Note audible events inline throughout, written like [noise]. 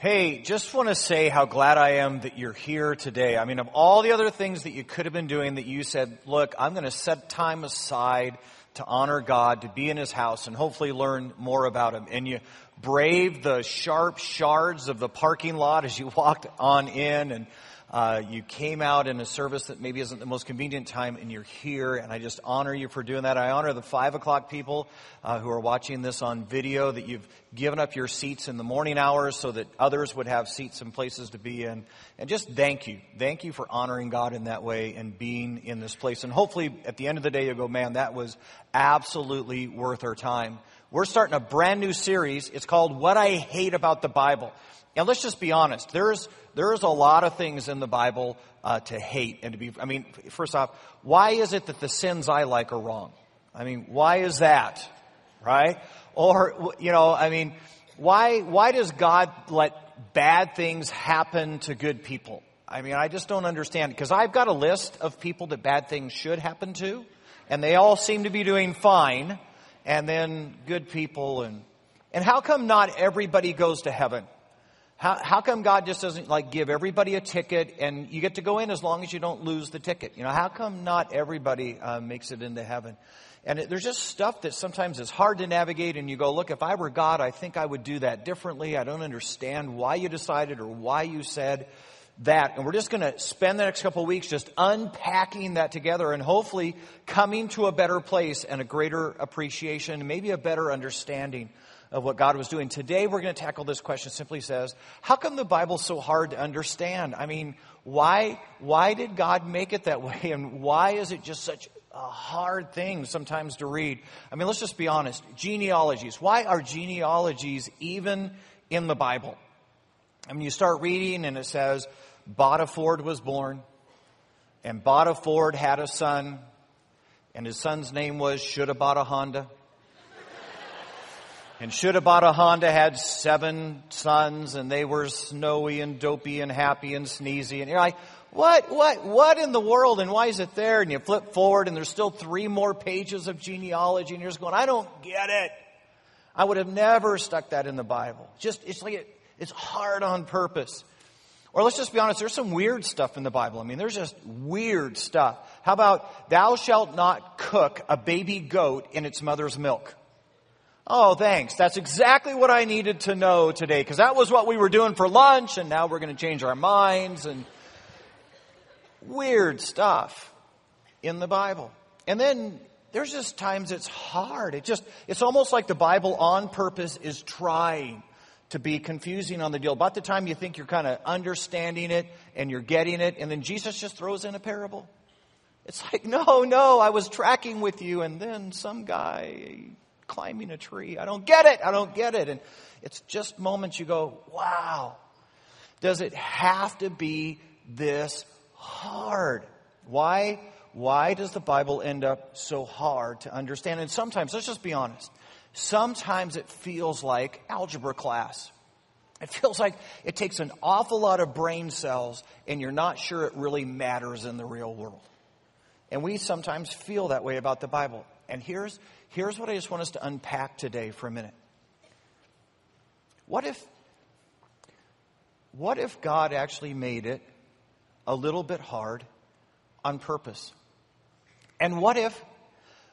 Hey, just want to say how glad I am that you're here today. I mean, of all the other things that you could have been doing that you said, look, I'm going to set time aside to honor God, to be in His house, and hopefully learn more about Him. And you braved the sharp shards of the parking lot as you [laughs] walked on in and uh, you came out in a service that maybe isn't the most convenient time, and you're here, and I just honor you for doing that. I honor the five o'clock people uh, who are watching this on video that you've given up your seats in the morning hours so that others would have seats and places to be in. And just thank you. Thank you for honoring God in that way and being in this place. And hopefully at the end of the day, you'll go, man, that was absolutely worth our time. We're starting a brand new series. It's called What I Hate About the Bible. And let's just be honest. There's, there's a lot of things in the Bible uh, to hate and to be, I mean, first off, why is it that the sins I like are wrong? I mean, why is that? Right? Or, you know, I mean, why, why does God let bad things happen to good people? I mean, I just don't understand. Because I've got a list of people that bad things should happen to, and they all seem to be doing fine, and then good people, and, and how come not everybody goes to heaven? How, how come God just doesn't like give everybody a ticket and you get to go in as long as you don't lose the ticket? You know, how come not everybody uh, makes it into heaven? And it, there's just stuff that sometimes is hard to navigate and you go, look, if I were God, I think I would do that differently. I don't understand why you decided or why you said that. And we're just going to spend the next couple of weeks just unpacking that together and hopefully coming to a better place and a greater appreciation, and maybe a better understanding of what God was doing. Today we're going to tackle this question simply says, how come the Bible's so hard to understand? I mean, why, why did God make it that [laughs] way? And why is it just such a hard thing sometimes to read? I mean, let's just be honest. Genealogies. Why are genealogies even in the Bible? I mean, you start reading and it says, Bada Ford was born, and Bada Ford had a son, and his son's name was Shoulda Bada Honda. And Shoulda Bada Honda had seven sons and they were snowy and dopey and happy and sneezy. And you're like, what, what, what in the world and why is it there? And you flip forward and there's still three more pages of genealogy and you're just going, I don't get it. I would have never stuck that in the Bible. Just, it's like, it, it's hard on purpose. Or let's just be honest, there's some weird stuff in the Bible. I mean, there's just weird stuff. How about, thou shalt not cook a baby goat in its mother's milk? Oh, thanks. That's exactly what I needed to know today because that was what we were doing for lunch and now we're going to change our minds and weird stuff in the Bible. And then there's just times it's hard. It just, it's almost like the Bible on purpose is trying to be confusing on the deal. About the time you think you're kind of understanding it and you're getting it, and then Jesus just throws in a parable. It's like, [laughs] no, no, I was tracking with you, and then some guy climbing a tree. I don't get it. I don't get it. And it's just moments you go, wow, does it have to be this hard? Why? Why does the Bible end up so hard to understand? And sometimes, let's just be honest, sometimes it feels like algebra class. It feels like it takes an awful lot of brain cells and you're not sure it really matters in the real world. And we sometimes feel that way about the Bible. And here's, here's what I just want us to unpack today for a minute. What if, what if God actually made it a little bit hard on purpose? And what if,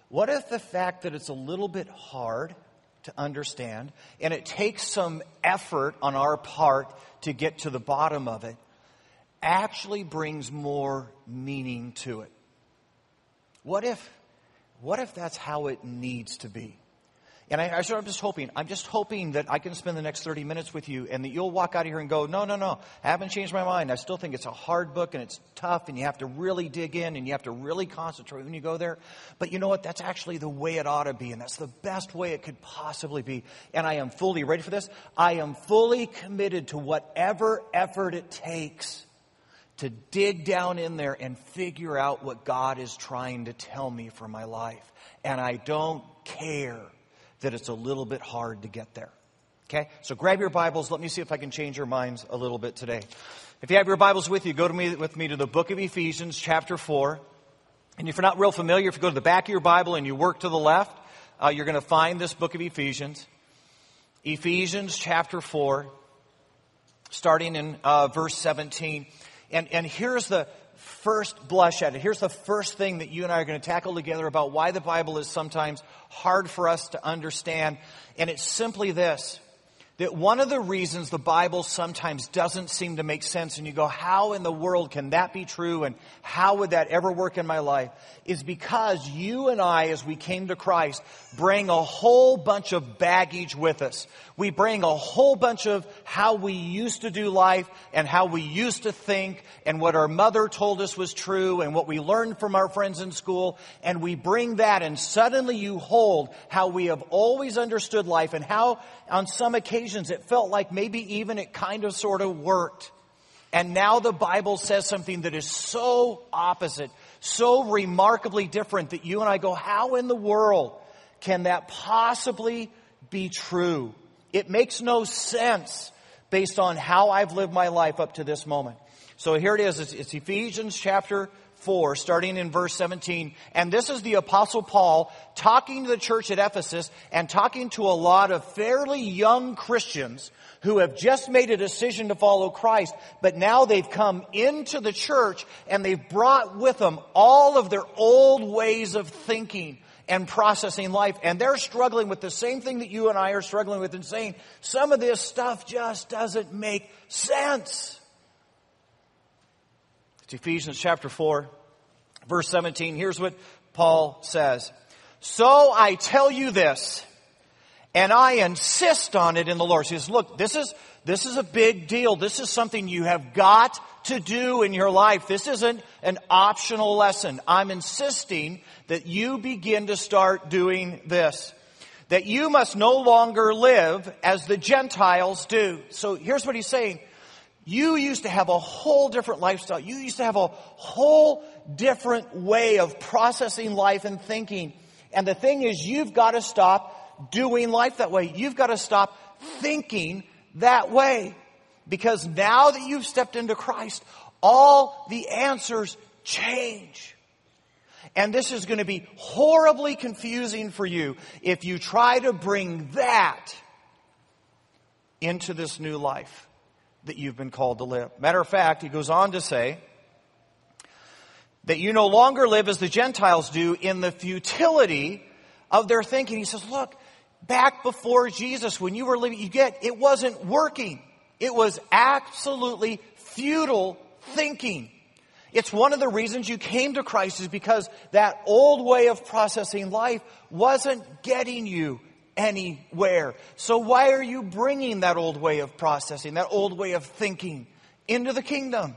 what if the fact that it's a little bit hard to understand and it takes some effort on our part to get to the bottom of it actually brings more meaning to it? What if what if that's how it needs to be? And I, I, am just hoping, I'm just hoping that I can spend the next 30 minutes with you and that you'll walk out of here and go, no, no, no, I haven't changed my mind. I still think it's a hard book and it's tough and you have to really dig in and you have to really concentrate when you go there. But you know what? That's actually the way it ought to be and that's the best way it could possibly be. And I am fully ready for this. I am fully committed to whatever effort it takes to dig down in there and figure out what God is trying to tell me for my life. And I don't care that it's a little bit hard to get there. Okay? So grab your Bibles. Let me see if I can change your minds a little bit today. If you have your Bibles with you, go to me, with me to the book of Ephesians, chapter 4. And if you're not real familiar, if you go to the back of your Bible and you work to the left, uh, you're going to find this book of Ephesians. Ephesians, chapter 4. starting in uh, verse 17. And, and here's the first blush at it. Here's the first thing that you and I are going to tackle together about why the Bible is sometimes hard for us to understand. And it's simply this that one of the reasons the Bible sometimes doesn't seem to make sense and you go, how in the world can that be true and how would that ever work in my life is because you and I, as we came to Christ, bring a whole bunch of baggage with us. We bring a whole bunch of how we used to do life and how we used to think and what our mother told us was true and what we learned from our friends in school. And we bring that and suddenly you hold how we have always understood life and how on some occasions it felt like maybe even it kind of sort of worked. And now the Bible says something that is so opposite, so remarkably different that you and I go, how in the world can that possibly be true? It makes no sense based on how I've lived my life up to this moment. So here it is. It's, it's Ephesians chapter 4, starting in verse 17. And this is the apostle Paul talking to the church at Ephesus and talking to a lot of fairly young Christians who have just made a decision to follow Christ, but now they've come into the church and they've brought with them all of their old ways of thinking and processing life. And they're struggling with the same thing that you and I are struggling with and saying, some of this stuff just doesn't make sense. Ephesians chapter 4, verse 17. Here's what Paul says. So I tell you this, and I insist on it in the Lord. He says, look, this is, this is a big deal. This is something you have got to do in your life. This isn't an optional lesson. I'm insisting that you begin to start doing this. That you must no longer live as the Gentiles do. So here's what he's saying. You used to have a whole different lifestyle. You used to have a whole different way of processing life and thinking. And the thing is, you've got to stop doing life that way. You've got to stop thinking that way. Because now that you've stepped into Christ, all the answers change. And this is going to be horribly confusing for you if you try to bring that into this new life that you've been called to live. Matter of fact, he goes on to say that you no longer live as the Gentiles do in the futility of their thinking. He says, look, back before Jesus, when you were living, you get, it wasn't working. It was absolutely futile thinking. It's one of the reasons you came to Christ is because that old way of processing life wasn't getting you anywhere. So why are you bringing that old way of processing, that old way of thinking into the kingdom?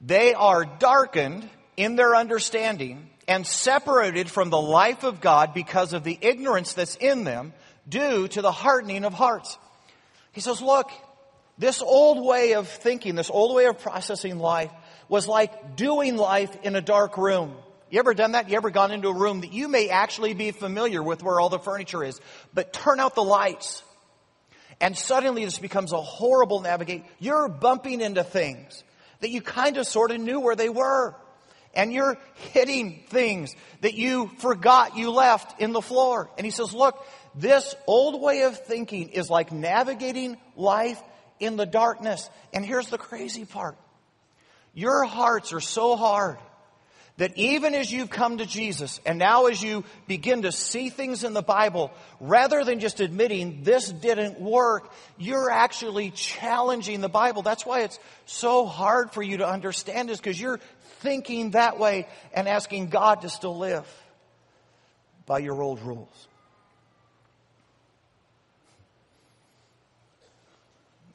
They are darkened in their understanding and separated from the life of God because of the ignorance that's in them due to the hardening of hearts. He says, look, this old way of thinking, this old way of processing life was like doing life in a dark room. You ever done that? You ever gone into a room that you may actually be familiar with where all the furniture is, but turn out the lights. And suddenly this becomes a horrible navigate. You're bumping into things that you kind of sort of knew where they were. And you're hitting things that you forgot you left in the floor. And he says, look, this old way of thinking is like navigating life in the darkness. And here's the crazy part. Your hearts are so hard that even as you've come to Jesus and now as you begin to see things in the Bible, rather than just admitting this didn't work, you're actually challenging the Bible. That's why it's so hard for you to understand is because you're thinking that way and asking God to still live by your old rules.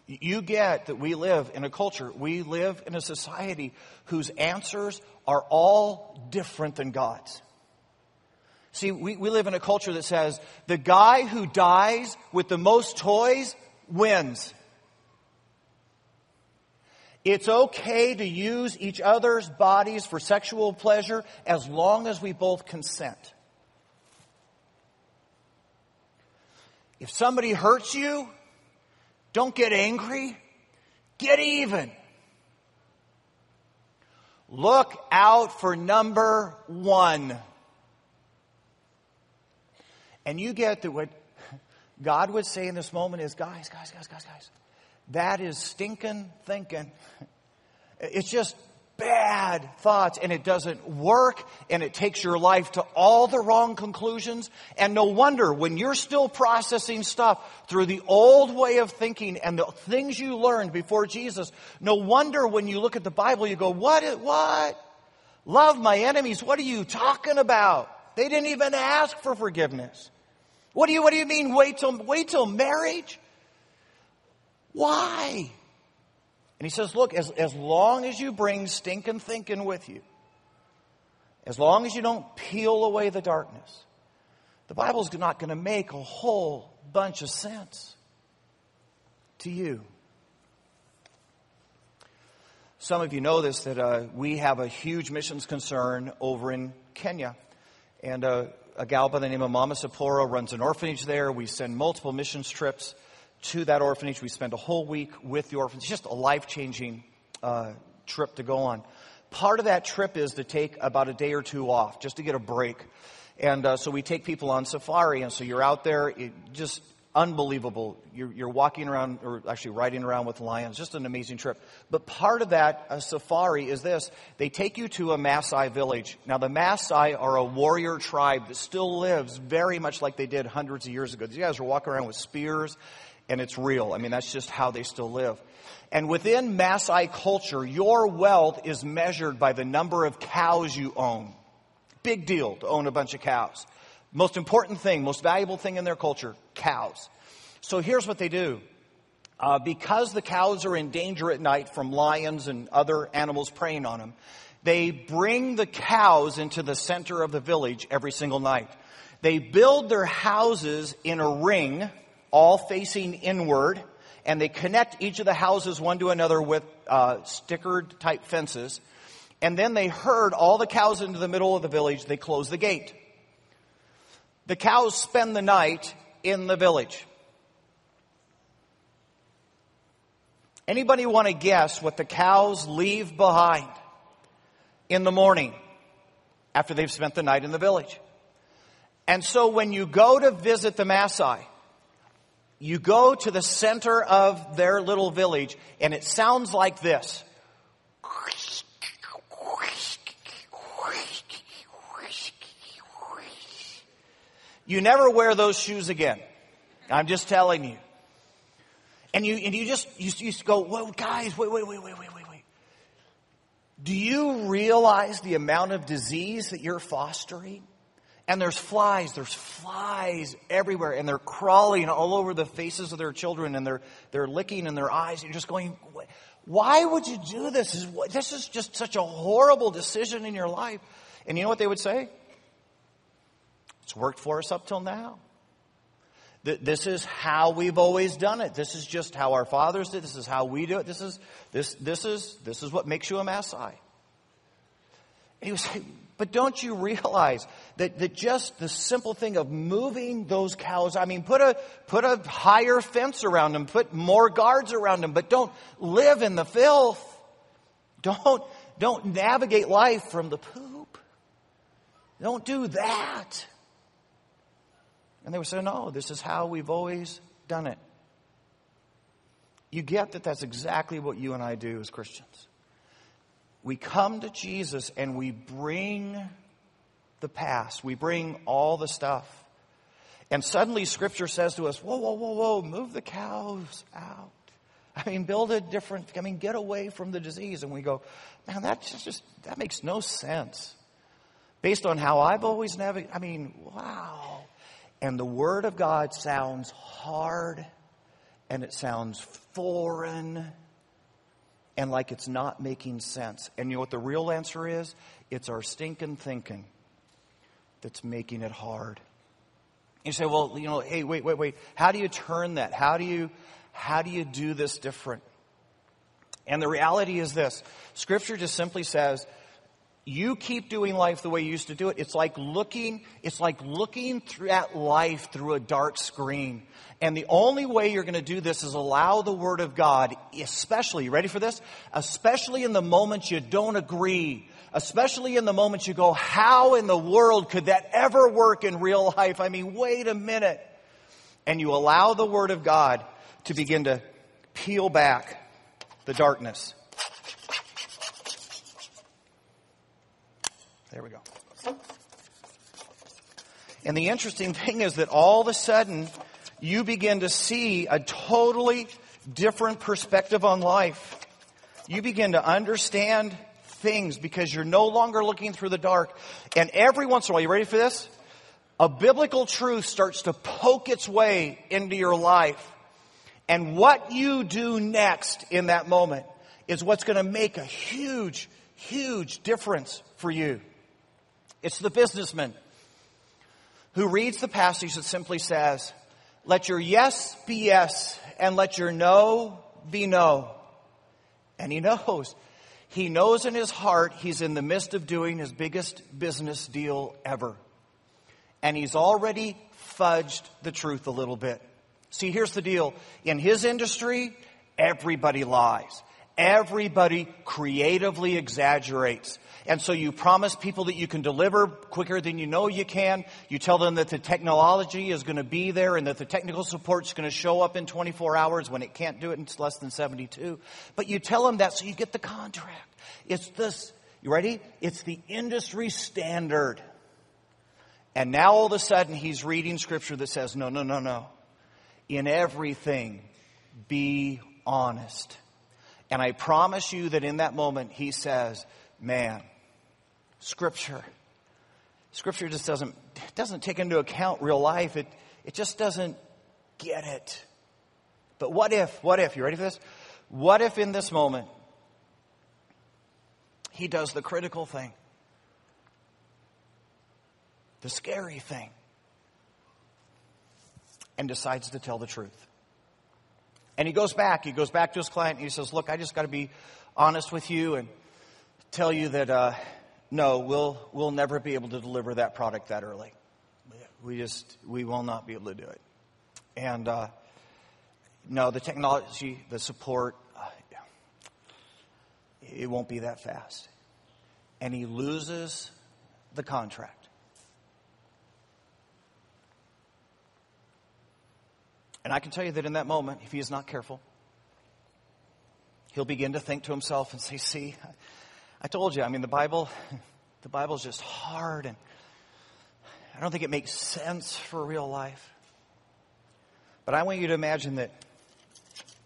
You get that we live in a culture, we live in a society whose answers are all different than God's. See, we, we live in a culture that says the guy who dies with the most toys wins. It's okay to use each other's bodies for sexual pleasure as long as we both consent. If somebody hurts you, don't get angry. Get even. Look out for number one. And you get that what God would say in this moment is, guys, guys, guys, guys, guys, That is stinking thinking. It's just bad thoughts and it doesn't work and it takes your life to all the wrong conclusions. And no wonder when you're still processing stuff through the old way of thinking and the things you learned before Jesus, no wonder when you look at the Bible you go, what, what? Love my enemies. What are you talking about? They didn't even ask for forgiveness. What do you, what do you mean wait till, wait till marriage? Why? And he says, look, as, as long as you bring stinking thinking with you, as long as you don't peel away the darkness, the Bible's not going to make a whole bunch of sense to you. Some of you know this that uh, we have a huge missions concern over in Kenya. And uh, a gal by the name of Mama Sapporo runs an orphanage there. We send multiple missions trips to that orphanage. We spend a whole week with the orphans. It's just a life changing uh, trip to go on. Part of that trip is to take about a day or two off just to get a break. And uh, so we take people on safari. And so you're out there, it, just unbelievable. You're, you're, walking around, or actually riding around with lions. Just an amazing trip. But part of that uh, safari is this. They take you to a Maasai village. Now the Maasai are a warrior tribe that still lives very much like they did hundreds of years ago. These guys are walking around with spears and it's real. I mean, that's just how they still live. And within Maasai culture, your wealth is measured by the number of cows you own. Big deal to own a bunch of cows. Most important thing, most valuable thing in their culture, cows. So here's what they do. Uh, because the cows are in danger at night from lions and other animals preying on them, they bring the cows into the center of the village every single night. They build their houses in a ring, all facing inward, and they connect each of the houses one to another with uh, stickered type fences. And then they herd all the cows into the middle of the village. They close the gate. The cows spend the night in the village. Anybody want to guess what the cows leave behind in the morning after they've spent the night in the village? And so when you go to visit the Maasai, you go to the center of their little village and it sounds like this. You never wear those shoes again. I'm just telling you. And you, and you just, you, you go, well, guys, wait, wait, wait, wait, wait, wait, wait. Do you realize the amount of disease that you're fostering? And there's flies, there's flies everywhere, and they're crawling all over the faces of their children, and they're, they're licking in their eyes. You're just going, why would you do this? This is just such a horrible decision in your life. And you know what they would say? It's worked for us up till now. This is how we've always done it. This is just how our fathers did. This is how we do it. This is, this, this is, this is what makes you a Maasai. And he was but don't you realize that, that just the simple thing of moving those cows, I mean, put a, put a higher fence around them, put more guards around them, but don't live in the filth. Don't, don't navigate life from the poop. Don't do that. And they would say, no, this is how we've always done it. You get that that's exactly what you and I do as Christians. We come to Jesus and we bring the past, we bring all the stuff. And suddenly Scripture says to us, whoa, whoa, whoa, whoa, move the cows out. I mean, build a different, I mean, get away from the disease. And we go, man, that just, just that makes no sense. Based on how I've always navigated, I mean, wow. And the Word of God sounds hard and it sounds foreign and like it's not making sense. And you know what the real answer is? It's our stinking thinking that's making it hard. You say, well, you know, hey, wait, wait, wait. How do you turn that? How do you, how do you do this different? And the reality is this. Scripture just simply says, you keep doing life the way you used to do it. It's like looking, it's like looking at life through a dark screen. And the only way you're going to do this is allow the Word of God, especially, you ready for this? Especially in the moments you don't agree. Especially in the moments you go, how in the world could that ever work in real life? I mean, wait a minute. And you allow the Word of God to begin to peel back the darkness. There we go. And the interesting [laughs] thing is that all of a sudden, you begin to see a totally different perspective on life. You begin to understand things because you're no longer looking through the dark. And every once in a while, you ready for this? A biblical truth starts to poke its way into your life. And what you do next in that moment is what's going to make a huge, huge difference for you. It's the businessman who reads the passage that simply says, let your yes be yes and let your no be no. And he knows. He knows in his heart he's in the midst of doing his biggest business deal ever. And he's already fudged the truth a little bit. See, here's the deal. In his industry, everybody lies. Everybody creatively exaggerates. And so you promise people that you can deliver quicker than you know you can. You tell them that the technology is going to be there and that the technical support is going to show up in 24 hours when it can't do it in less than 72. But you tell them that so you get the contract. It's this, you ready? It's the industry standard. And now all of a sudden he's reading scripture that says, no, no, no, no. In everything, be honest. And I promise you that in that moment, he says, man, scripture, scripture just doesn't, doesn't take into account real life. It, it just doesn't get it. But what if, what if, you ready for this? What if in this moment, he does the critical thing? The scary thing. And decides to tell the truth. And he goes back. He goes back to his client and he says, Look, I just got to be honest with you and tell you that uh, no, we'll, we'll never be able to deliver that product that early. We just, we will not be able to do it. And uh, no, the technology, the support, uh, it won't be that fast. And he loses the contract. And I can tell you that in that moment, if he is not careful, he'll begin to think to himself and say, see, I told you, I mean, the Bible, the Bible's just hard and I don't think it makes sense for real life. But I want you to imagine that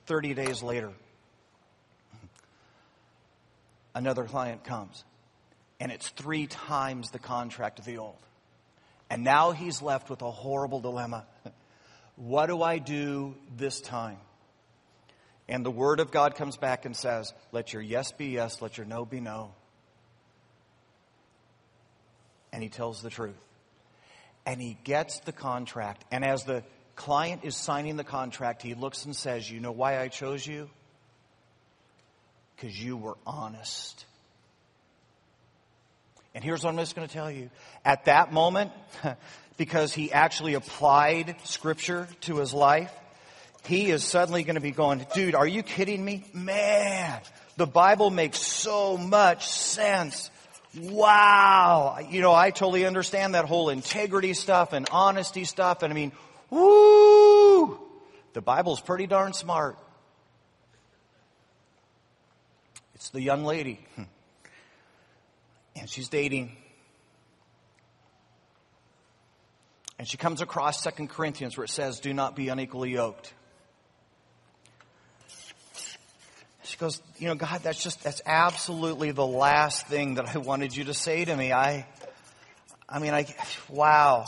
30 days later, another client comes and it's three times the contract of the old. And now he's left with a horrible dilemma. What do I do this time? And the Word of God comes back and says, Let your yes be yes, let your no be no. And he tells the truth. And he gets the contract. And as the client is signing the contract, he looks and says, You know why I chose you? Because you were honest. And here's what I'm just going to tell you. At that moment, [laughs] because he actually applied scripture to his life, he is suddenly going to be going, dude, are you kidding me? Man, the Bible makes so much sense. Wow. You know, I totally understand that whole integrity stuff and honesty stuff. And I mean, woo! The Bible's pretty darn smart. It's the young lady. And she's dating And she comes across Second Corinthians where it says, do not be unequally yoked. She goes, you know, God, that's just, that's absolutely the last thing that I wanted you to say to me. I, I mean, I, wow.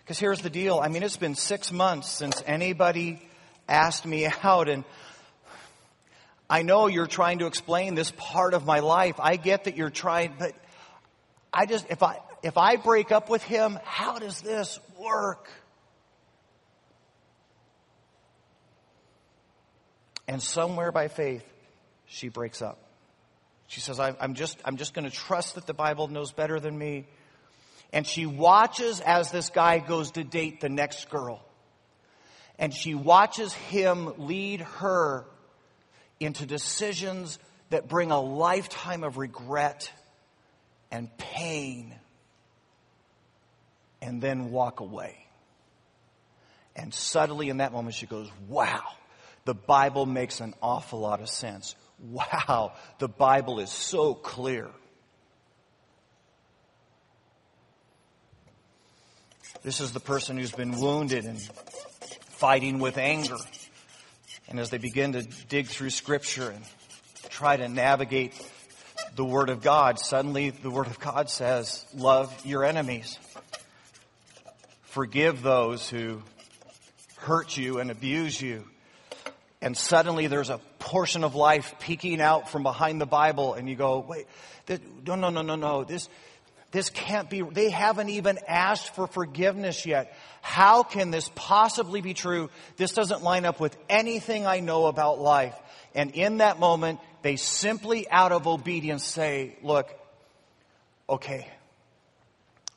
Because here's the deal. I mean, it's been six months since anybody asked me [laughs] out and I know you're trying to explain this part of my life. I get that you're trying, but I just, if I, if I break up with him, how does this work? And somewhere by faith, she breaks up. She says, I'm just, I'm just going to trust that the Bible knows better than me. And she watches as this guy goes to date the next girl. And she watches him lead her into decisions that bring a lifetime of regret and pain and then walk away. And suddenly in that moment she goes, wow, the Bible makes an awful lot of sense. Wow, the Bible is so clear. This is the person who's been wounded and fighting with anger. And as they begin to dig through Scripture and try to navigate the Word of God, suddenly the Word of God says, Love your enemies. Forgive those who hurt you and abuse you. And suddenly there's a portion of life peeking out from behind the Bible, and you go, Wait, no, no, no, no, no. This, this can't be, they haven't even asked for forgiveness yet. How can this possibly be true? This doesn't line up with anything I know about life. And in that moment, they simply, out of obedience, say, Look, okay,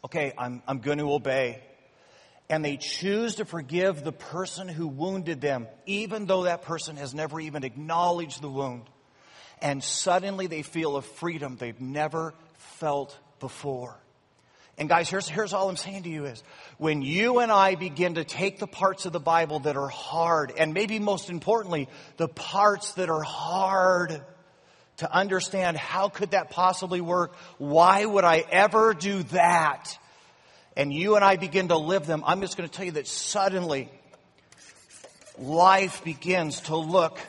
okay, I'm, I'm going to obey. And they choose to forgive the person who wounded them, even though that person has never even acknowledged the wound. And suddenly they feel a freedom they've never felt before. And guys, here's, here's all I'm saying to you is when you and I begin to take the parts of the Bible that are hard, and maybe most importantly, the parts that are hard to understand how could that possibly work? Why would I ever do that? And you and I begin to live them. I'm just going to tell you that suddenly life begins to look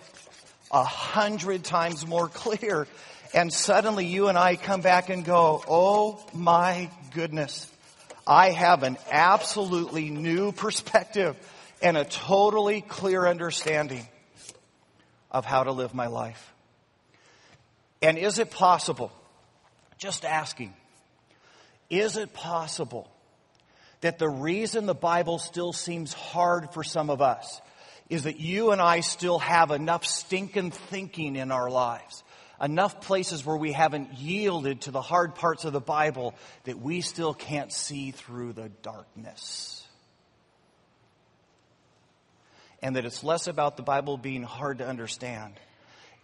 a hundred times more [laughs] clear and suddenly you and I come back and go, oh my goodness, I have an absolutely new perspective and a totally clear understanding of how to live my life. And is it possible, just asking, is it possible that the reason the Bible still seems hard for some of us is that you and I still have enough stinking thinking in our lives? enough places where we haven't yielded to the hard parts of the Bible that we still can't see through the darkness. And that it's less about the Bible being hard to understand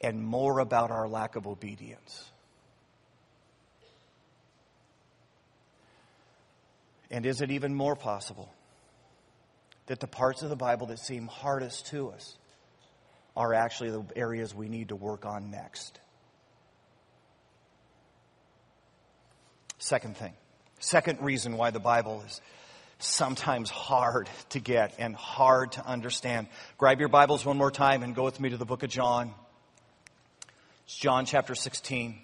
and more about our lack of obedience. And is it even more possible that the parts of the Bible that seem hardest to us are actually the areas we need to work on next? Second thing. Second reason why the Bible is sometimes hard to get and hard to understand. Grab your Bibles one more time and go with me to the book of John. It's John chapter 16.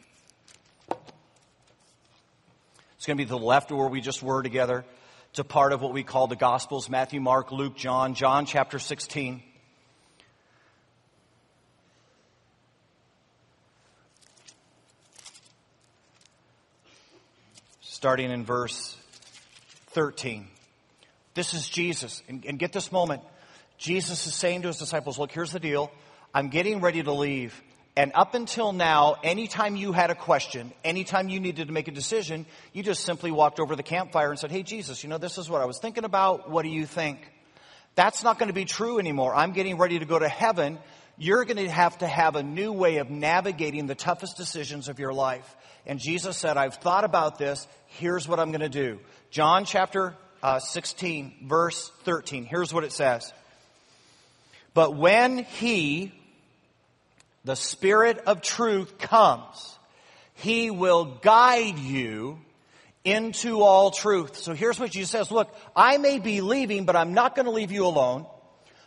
It's going to be to the left of where we just were together. It's a part of what we call the Gospels Matthew, Mark, Luke, John. John chapter 16. starting in verse 13. This is Jesus. And, and, get this moment. Jesus is saying to his disciples, Look, here's the deal. I'm getting ready to leave. And up until now, anytime you had a question, anytime you needed to make a decision, you just simply walked over the campfire and said, Hey, Jesus, you know, this is what I was thinking about. What do you think? That's not going to be true anymore. I'm getting ready to go to heaven. You're going to have to have a new way of navigating the toughest decisions of your life. And Jesus said, I've thought about this. Here's what I'm going to do. John chapter uh, 16, verse 13. Here's what it says. But when he, the Spirit of truth, comes, he will guide you into all truth. So here's what Jesus says. Look, I may be leaving, but I'm not going to leave you alone.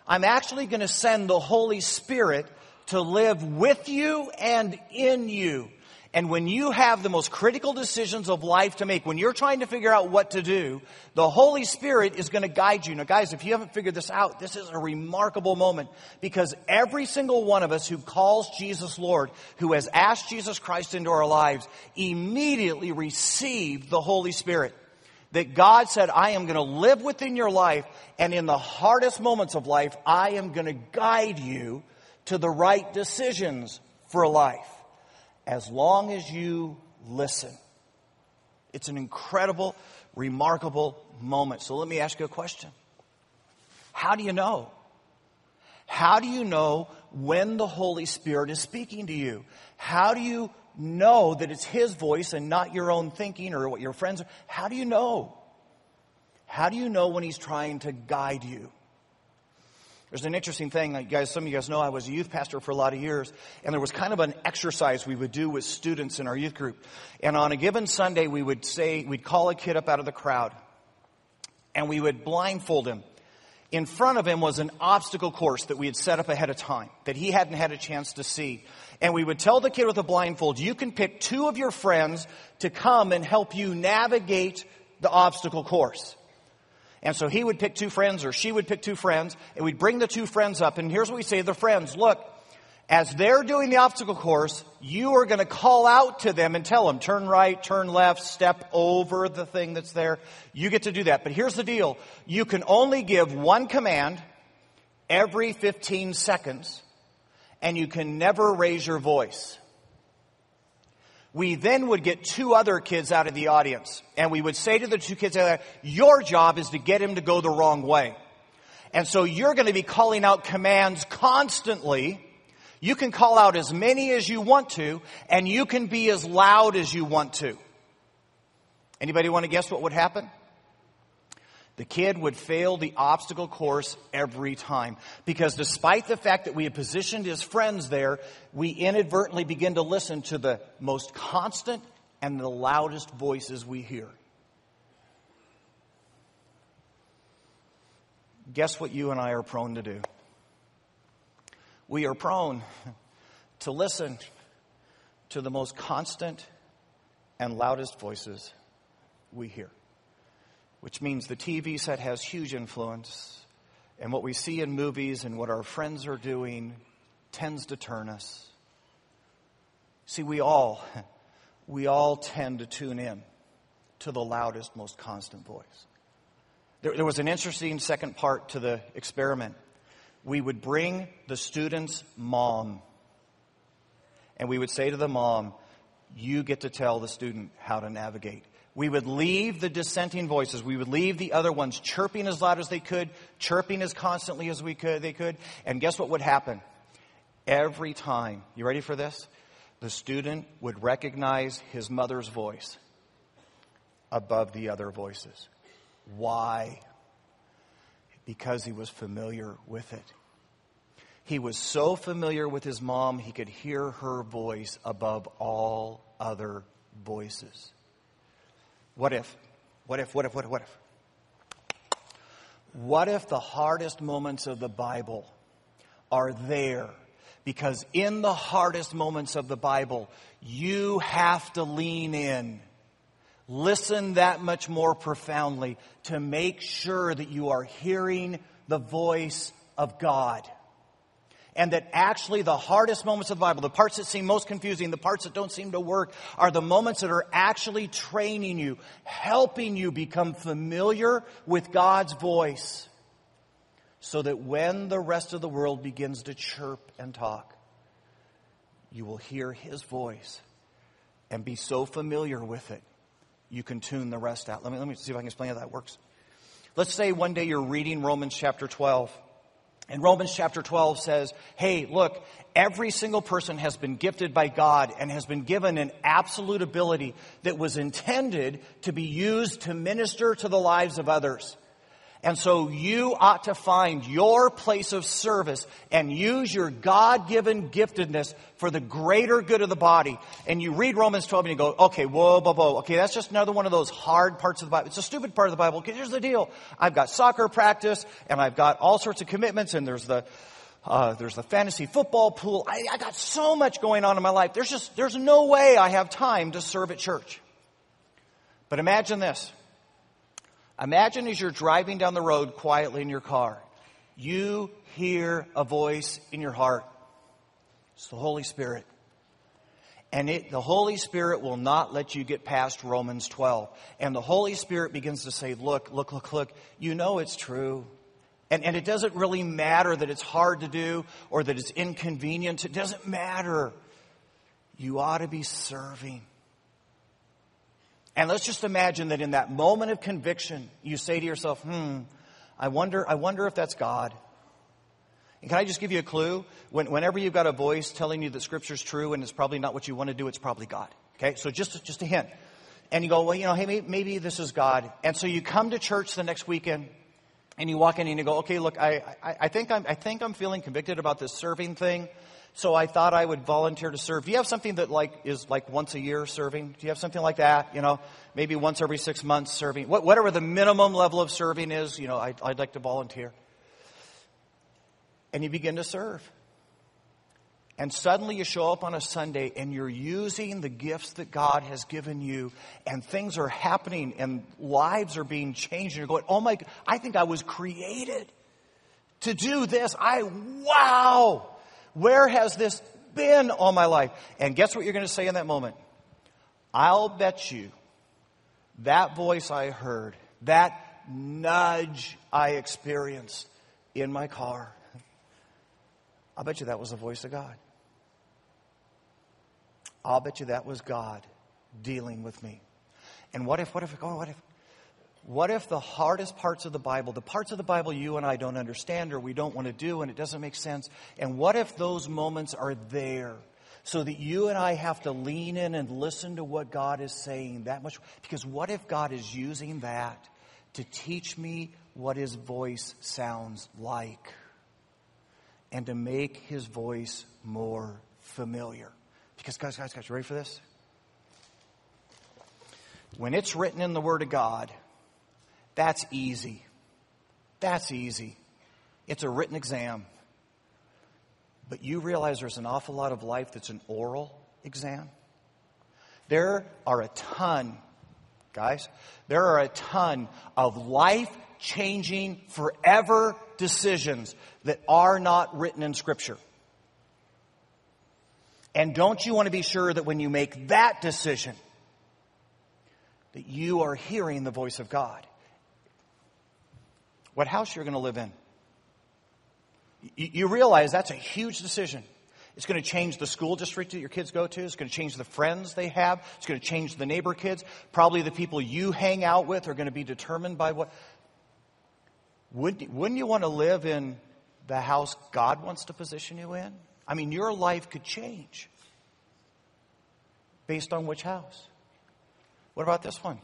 I'm actually going to send the Holy Spirit to live with you and in you. And when you have the most critical decisions of life to make, when you're trying to figure out what to do, the Holy Spirit is going to guide you. Now guys, if you haven't figured this out, this is a remarkable moment because every single one of us who calls Jesus Lord, who has asked Jesus Christ into our lives, immediately received the Holy Spirit. That God said, I am going to live within your life and in the hardest moments of life, I am going to guide you to the right decisions for life as long as you listen. It's an incredible, remarkable moment. So let me ask you a question. How do you know? How do you know when the Holy Spirit is speaking to you? How do you know that it's His voice and not your own thinking or what your friends are? How do you know? How do you know when He's trying to guide you? There's an interesting thing, you guys, some of you guys know I was a youth pastor for a lot of years, and there was kind of an exercise we would do with students in our youth group. And on a given Sunday, we would say, we'd call a kid up out of the crowd, and we would blindfold him. In front of him was an obstacle course that we had set up ahead of time, that he hadn't had a chance to see. And we would tell the kid with a blindfold, you can pick two of your friends to come and help you navigate the obstacle course. And so he would pick two friends or she would pick two friends and we'd bring the two friends up and here's what we say to the friends, look, as they're doing the obstacle course, you are going to call out to them and tell them, turn right, turn left, step over the thing that's there. You get to do that. But here's the deal. You can only give one command every 15 seconds and you can never raise your voice. We then would get two other kids out of the audience and we would say to the two kids, your job is to get him to go the wrong way. And so you're going to be calling out commands constantly. You can call out as many as you want to and you can be as loud as you want to. Anybody want to guess what would happen? The kid would fail the obstacle course every time. Because despite the fact that we had positioned his friends there, we inadvertently begin to listen to the most constant and the loudest voices we hear. Guess what you and I are prone to do? We are prone to listen to the most constant and loudest voices we hear which means the TV set has huge influence. And what we see in movies and what our friends are doing tends to turn us. See, we all, [laughs] we all tend to tune in to the loudest, most constant voice. There, there was an interesting second part to the experiment. We would bring the student's mom, and we would say to the mom, You get to tell the student how to navigate we would leave the dissenting voices. We would leave the other ones chirping as loud as they could, chirping as constantly as we could, they could. And guess what would happen? Every time, you ready for this? The student would recognize his mother's voice above the other voices. Why? Because he was familiar with it. He was so familiar with his mom, he could hear her voice above all other voices. What if? What if? What if? What if? What if? What if the hardest moments of the Bible are there? Because in the hardest moments of the Bible, you have to lean in. Listen that much more profoundly to make sure that you are hearing the voice of God and that actually the hardest moments of the Bible, the parts that seem most confusing, the parts that don't seem to work, are the moments that are actually training you, helping you become familiar with God's voice, so that when the rest of the world begins to chirp and talk, you will hear His voice and be so familiar with it, you can tune the rest out. Let me, let me see if I can explain how that works. Let's say one day you're reading Romans chapter 12 and Romans chapter 12 says, hey, look, every single person has been gifted by God and has been given an absolute ability that was intended to be used to minister to the lives of others. And so you ought to find your place of service and use your God-given giftedness for the greater good of the body. And you read Romans 12 and you go, okay, whoa, whoa, whoa. Okay, that's just another one of those hard parts of the Bible. It's a stupid part of the Bible. Okay, here's the deal. I've got soccer practice and I've got all sorts of commitments and there's the, uh, there's the fantasy football pool. I, I got so much going on in my life. There's just, there's no way I have time to serve at church. But imagine this. Imagine as you're driving down the road quietly in your car, you hear a voice in your heart. It's the Holy Spirit. And it, the Holy Spirit will not let you get past Romans 12. And the Holy Spirit begins to say, look, look, look, look, you know it's true. And, and it doesn't really matter that it's hard to do or that it's inconvenient. It doesn't matter. You ought to be serving. And let's just imagine that in that moment of conviction, you say to yourself, hmm, I wonder, I wonder if that's God. And can I just give you a clue? When, whenever you've got a voice telling you that scripture's true and it's probably not what you want to do, it's probably God. Okay? So just, just a hint. And you go, well, you know, hey, maybe, maybe this is God. And so you come to church the next weekend and you walk in and you go, okay, look, I, I, I, think I'm, I think I'm feeling convicted about this serving thing. So I thought I would volunteer to serve. Do you have something that like is like once a year serving? Do you have something like that? You know, maybe once every six months serving. Whatever the minimum level of serving is, you know, I'd, I'd like to volunteer. And you begin to serve. And suddenly you show up on a Sunday and you're using the gifts that God has given you and things are happening and lives are being changed. And you're going, oh my, I think I was created to do this. I, wow. Where has this been all my life? And guess what you're going to say in that moment? I'll bet you that voice I heard, that nudge I experienced in my car, I'll bet you that was the voice of God. I'll bet you that was God dealing with me. And what if, what if, oh, what if, what if the hardest parts of the Bible, the parts of the Bible you and I don't understand or we don't want to do and it doesn't make sense, and what if those moments are there so that you and I have to lean in and listen to what God is saying that much? Because what if God is using that to teach me what His voice sounds like and to make His voice more familiar? Because, guys, guys, guys, you ready for this? When it's written in the Word of God, that's easy. That's easy. It's a written exam. But you realize there's an awful lot of life that's an oral exam? There are a ton, guys, there are a ton of life changing, forever decisions that are not written in Scripture. And don't you want to be sure that when you make that decision, that you are hearing the voice of God? What house you're going to live in? You, realize that's a huge decision. It's going to change the school district that your kids go to. It's going to change the friends they have. It's going to change the neighbor kids. Probably the people you hang out with are going to be determined by what. Wouldn't, wouldn't you want to live in the house God wants to position you in? I mean, your life could change based on which house. What about this one?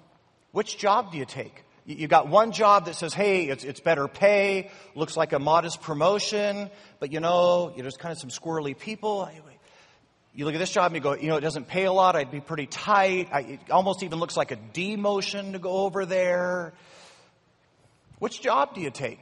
Which job do you take? You got one job that says, hey, it's, it's better pay, looks like a modest promotion, but you know, there's kind of some squirrely people. You look at this job and you go, you know, it doesn't pay a lot. I'd be pretty tight. I, it almost even looks like a demotion to go over there. Which job do you take?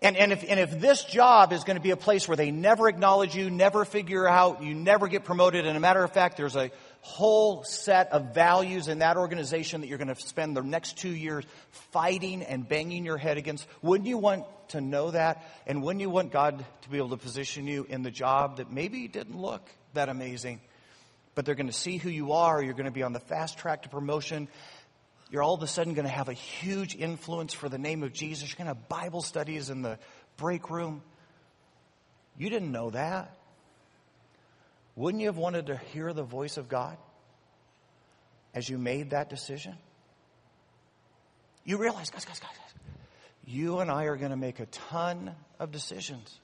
And, and, if, and if this job is going to be a place where they never acknowledge you, never figure out, you never get promoted, and a matter of fact, there's a whole set of values in that organization that you're going to spend the next two years fighting and banging your head against, wouldn't you want to know that? And wouldn't you want God to be able to position you in the job that maybe didn't look that amazing, but they're going to see who you are, you're going to be on the fast track to promotion, you're all of a sudden going to have a huge influence for the name of Jesus. You're going to have Bible studies in the break room. You didn't know that. Wouldn't you have wanted to hear the voice of God as you made that decision? You realize, guys, guys, guys, guys, you and I are going to make a ton of decisions.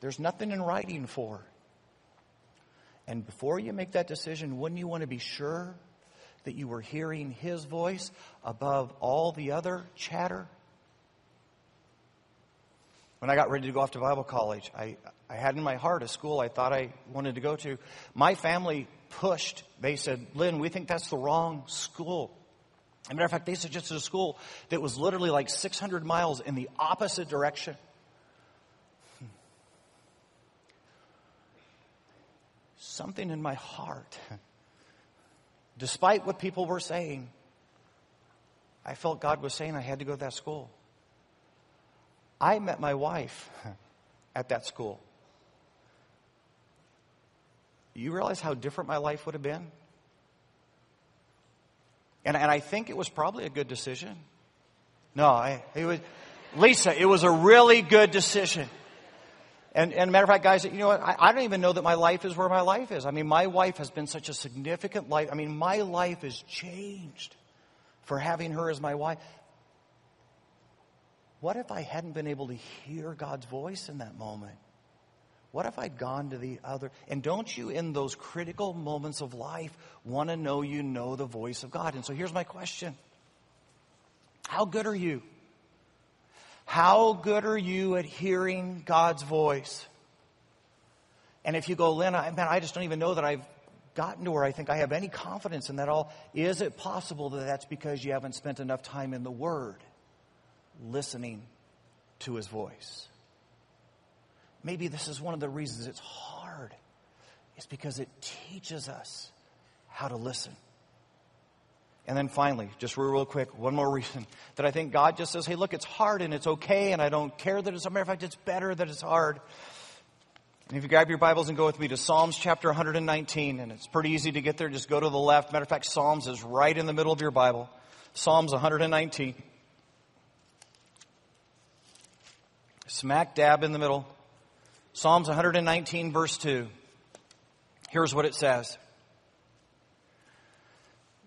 There's nothing in writing for. And before you make that decision, wouldn't you want to be sure that you were hearing his voice above all the other chatter? When I got ready to go off to Bible college, I, I had in my heart a school I thought I wanted to go to. My family pushed. They said, Lynn, we think that's the wrong school. As a matter of fact, they suggested a school that was literally like 600 miles in the opposite direction. Something in my heart Despite what people were saying, I felt God was saying I had to go to that school. I met my wife [laughs] at that school. You realize how different my life would have been? And, and I think it was probably a good decision. No, I, it was, Lisa, it was a really good decision. And, and matter of fact, guys, you know what? I, I don't even know that my life is where my life is. I mean, my wife has been such a significant life. I mean, my life has changed for having her as my wife. What if I hadn't been able to hear God's voice in that moment? What if I'd gone to the other? And don't you, in those critical moments of life, want to know you know the voice of God? And so here's my question How good are you? How good are you at hearing God's voice? And if you go, Lynn, I, man, I just don't even know that I've gotten to where I think I have any confidence in that all. Is it possible that that's because you haven't spent enough time in the Word listening to His voice? Maybe this is one of the reasons it's hard, is because it teaches us how to listen. And then finally, just real, real quick, one more [laughs] reason that I think God just says, hey, look, it's hard and it's okay, and I don't care that it's, a matter of fact, it's better that it's hard. And if you grab your Bibles and go with me to Psalms chapter 119, and it's pretty easy to get there, just go to the left. Matter of fact, Psalms is right in the middle of your Bible. Psalms 119. Smack dab in the middle. Psalms 119, verse 2. Here's what it says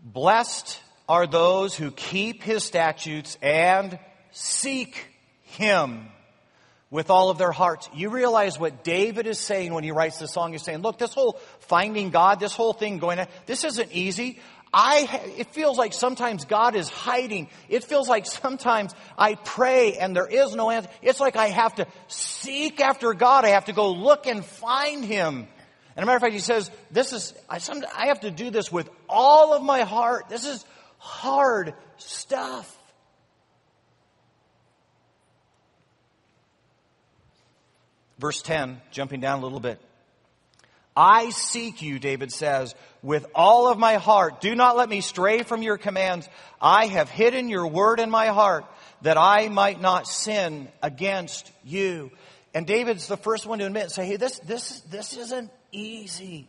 Blessed are those who keep his statutes and seek him with all of their hearts. You realize what David is saying when he writes this song. He's saying, look, this whole finding God, this whole thing going on, this isn't easy. I, it feels like sometimes God is hiding. It feels like sometimes I pray and there is no answer. It's like I have to seek after God. I have to go look and find Him. And a matter of fact, he says, this is, I, some, I have to do this with all of my heart. This is hard stuff. Verse 10, jumping down a little bit. I seek you, David says, with all of my heart. Do not let me stray from your commands. I have hidden your word in my heart that I might not sin against you. And David's the first one to admit say, hey, this, this, this isn't easy.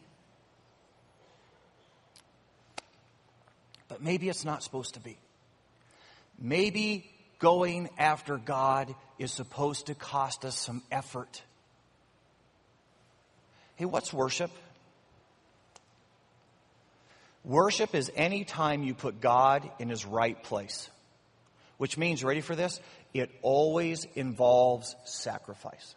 But maybe it's not supposed to be. Maybe going after God is supposed to cost us some effort. Hey, what's worship? Worship is any time you put God in his right place. Which means, ready for this? It always involves sacrifice.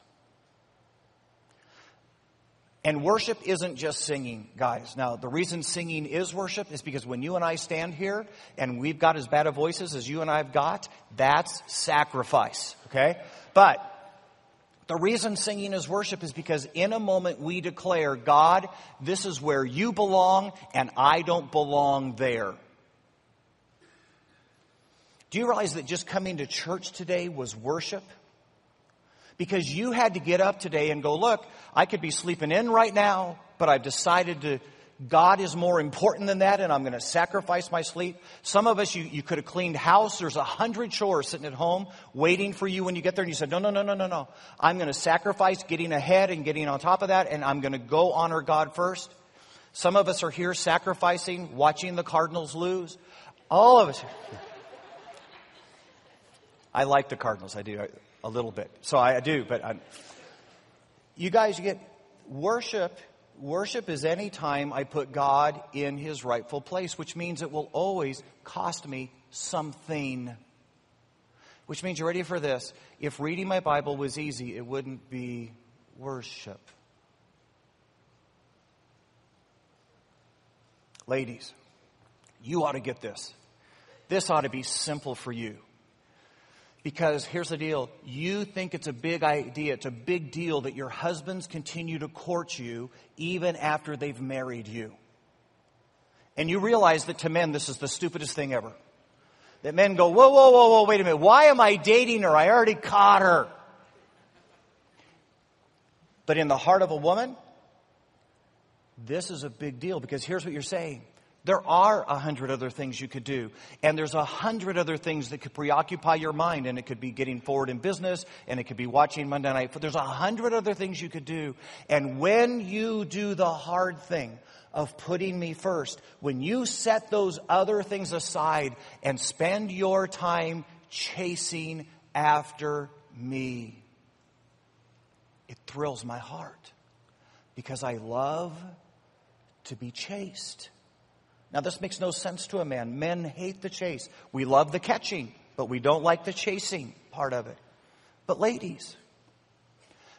And worship isn't just singing, guys. Now, the reason singing is worship is because when you and I stand here and we've got as bad of voices as you and I've got, that's sacrifice, okay? But the reason singing is worship is because in a moment we declare, God, this is where you belong and I don't belong there. Do you realize that just coming to church today was worship? Because you had to get up today and go, look, I could be sleeping in right now, but I've decided to God is more important than that, and I'm going to sacrifice my sleep. Some of us, you, you could have cleaned house. There's a hundred chores sitting at home waiting for you when you get there, and you said, no, no, no, no, no, no. I'm going to sacrifice getting ahead and getting on top of that, and I'm going to go honor God first. Some of us are here sacrificing, watching the Cardinals lose. All of us. I like the Cardinals. I do a little bit. So I do, but I'm, you guys get worship Worship is any time I put God in his rightful place, which means it will always cost me something. Which means you're ready for this. If reading my Bible was easy, it wouldn't be worship. Ladies, you ought to get this. This ought to be simple for you. Because here's the deal. You think it's a big idea. It's a big deal that your husbands continue to court you even after they've married you. And you realize that to men, this is the stupidest thing ever. That men go, whoa, whoa, whoa, whoa, wait a minute. Why am I dating her? I already caught her. But in the heart of a woman, this is a big deal because here's what you're saying. There are a hundred other things you could do. And there's a hundred other things that could preoccupy your mind. And it could be getting forward in business. And it could be watching Monday Night. But there's a hundred other things you could do. And when you do the hard thing of putting me first, when you set those other things aside and spend your time chasing after me, it thrills my heart. Because I love to be chased. Now, this makes no sense to a man. Men hate the chase. We love the catching, but we don't like the chasing part of it. But, ladies,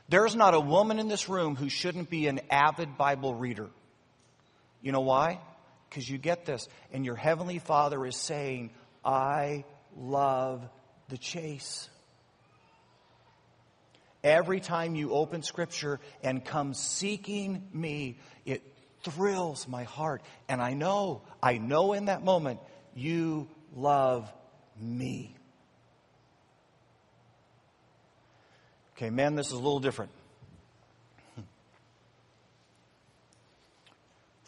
there's not a woman in this room who shouldn't be an avid Bible reader. You know why? Because you get this, and your Heavenly Father is saying, I love the chase. Every time you open scripture and come seeking me, thrills my heart. And I know, I know in that moment, you love me. Okay, men, this is a little different. [laughs]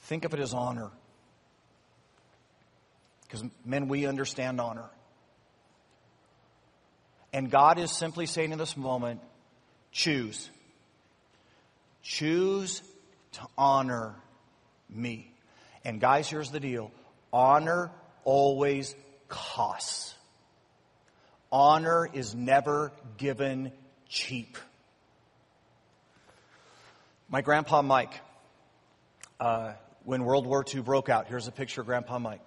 Think of it as honor. Because, men, we understand honor. And God is simply saying in this moment, choose. Choose to honor me. And guys, here's the deal. Honor always costs. Honor is never given cheap. My grandpa Mike, uh, when World War II broke out, here's a picture of Grandpa Mike.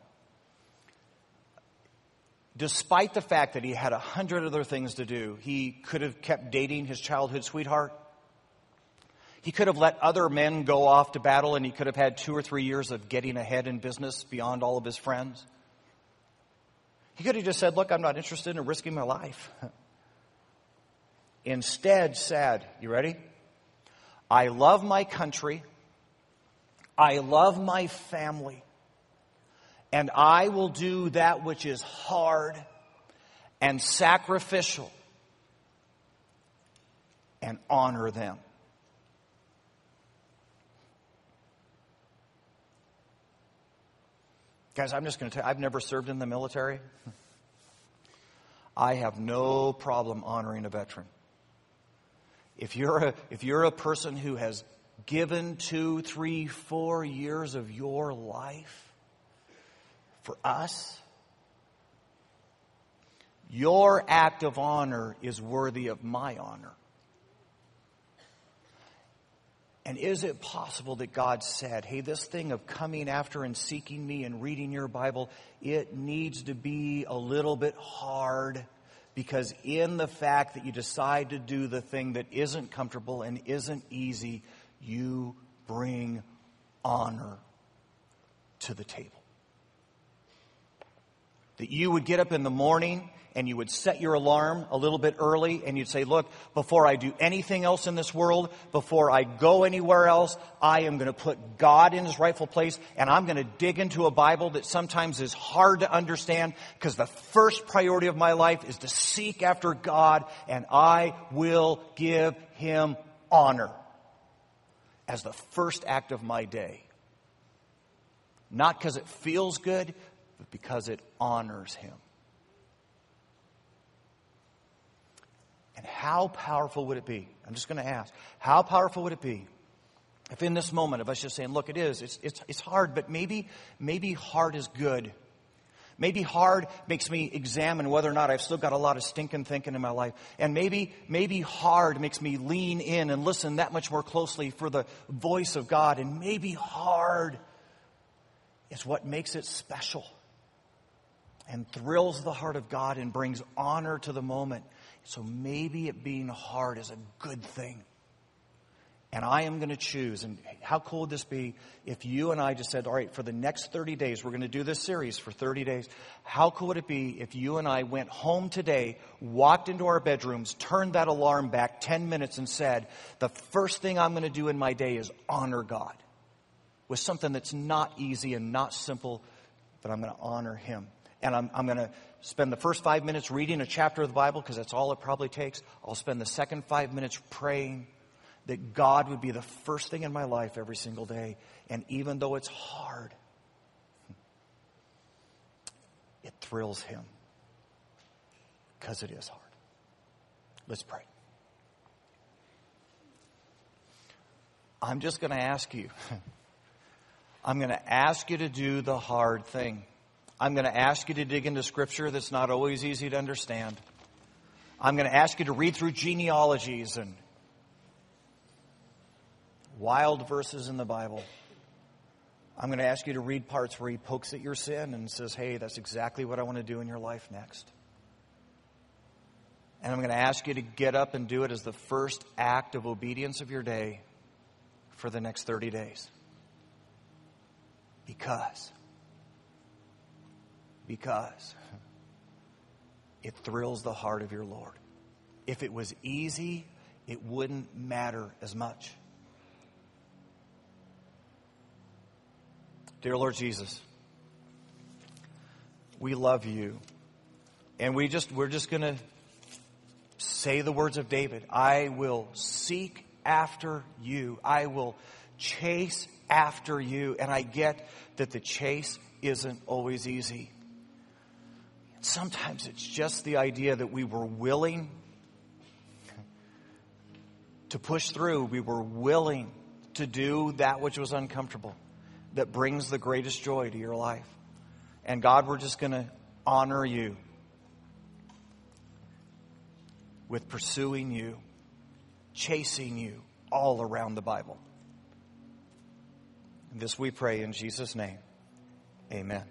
Despite the fact that he had a hundred other things to do, he could have kept dating his childhood sweetheart. He could have let other men go off to battle and he could have had two or three years of getting ahead in business beyond all of his friends. He could have just said, Look, I'm not interested in risking my life. [laughs] Instead, said, You ready? I love my country. I love my family. And I will do that which is hard and sacrificial and honor them. Guys, I'm just going to tell you, I've never served in the military. I have no problem honoring a veteran. If you're a, if you're a person who has given two, three, four years of your life for us, your act of honor is worthy of my honor. And is it possible that God said, hey, this thing of coming after and seeking me and reading your Bible, it needs to be a little bit hard because in the fact that you decide to do the thing that isn't comfortable and isn't easy, you bring honor to the table. That you would get up in the morning and you would set your alarm a little bit early and you'd say, look, before I do anything else in this world, before I go anywhere else, I am going to put God in his rightful place and I'm going to dig into a Bible that sometimes is hard to understand because the first priority of my life is to seek after God and I will give him honor as the first act of my day. Not because it feels good, but because it honors him. And how powerful would it be? I'm just going to ask. How powerful would it be if in this moment of us just saying, look, it is, it's, it's, it's hard, but maybe, maybe hard is good. Maybe hard makes me examine whether or not I've still got a lot of stinking thinking in my life. And maybe, maybe hard makes me lean in and listen that much more closely for the voice of God. And maybe hard is what makes it special and thrills the heart of God and brings honor to the moment. So maybe it being hard is a good thing. And I am going to choose. And how cool would this be if you and I just said, all right, for the next 30 days, we're going to do this series for 30 days. How cool would it be if you and I went home today, walked into our bedrooms, turned that alarm back 10 minutes and said, the first thing I'm going to do in my day is honor God with something that's not easy and not simple, but I'm going to honor Him. And I'm, I'm going to spend the first five minutes reading a chapter of the Bible because that's all it probably takes. I'll spend the second five minutes praying that God would be the first thing in my life every single day. And even though it's hard, it thrills Him because it is hard. Let's pray. I'm just going to ask you. [laughs] I'm going to ask you to do the hard thing. I'm going to ask you to dig into scripture that's not always easy to understand. I'm going to ask you to read through genealogies and wild verses in the Bible. I'm going to ask you to read parts where he pokes at your sin and says, hey, that's exactly what I want to do in your life next. And I'm going to ask you to get up and do it as the first act of obedience of your day for the next 30 days. Because because it thrills the heart of your Lord. If it was easy, it wouldn't matter as much. Dear Lord Jesus, we love you. And we just we're just going to say the words of David. I will seek after you. I will chase after you. And I get that the chase isn't always easy. Sometimes it's just the idea that we were willing to push through. We were willing to do that which was uncomfortable that brings the greatest joy to your life. And God, we're just going to honor you with pursuing you, chasing you all around the Bible. This we pray in Jesus' name. Amen.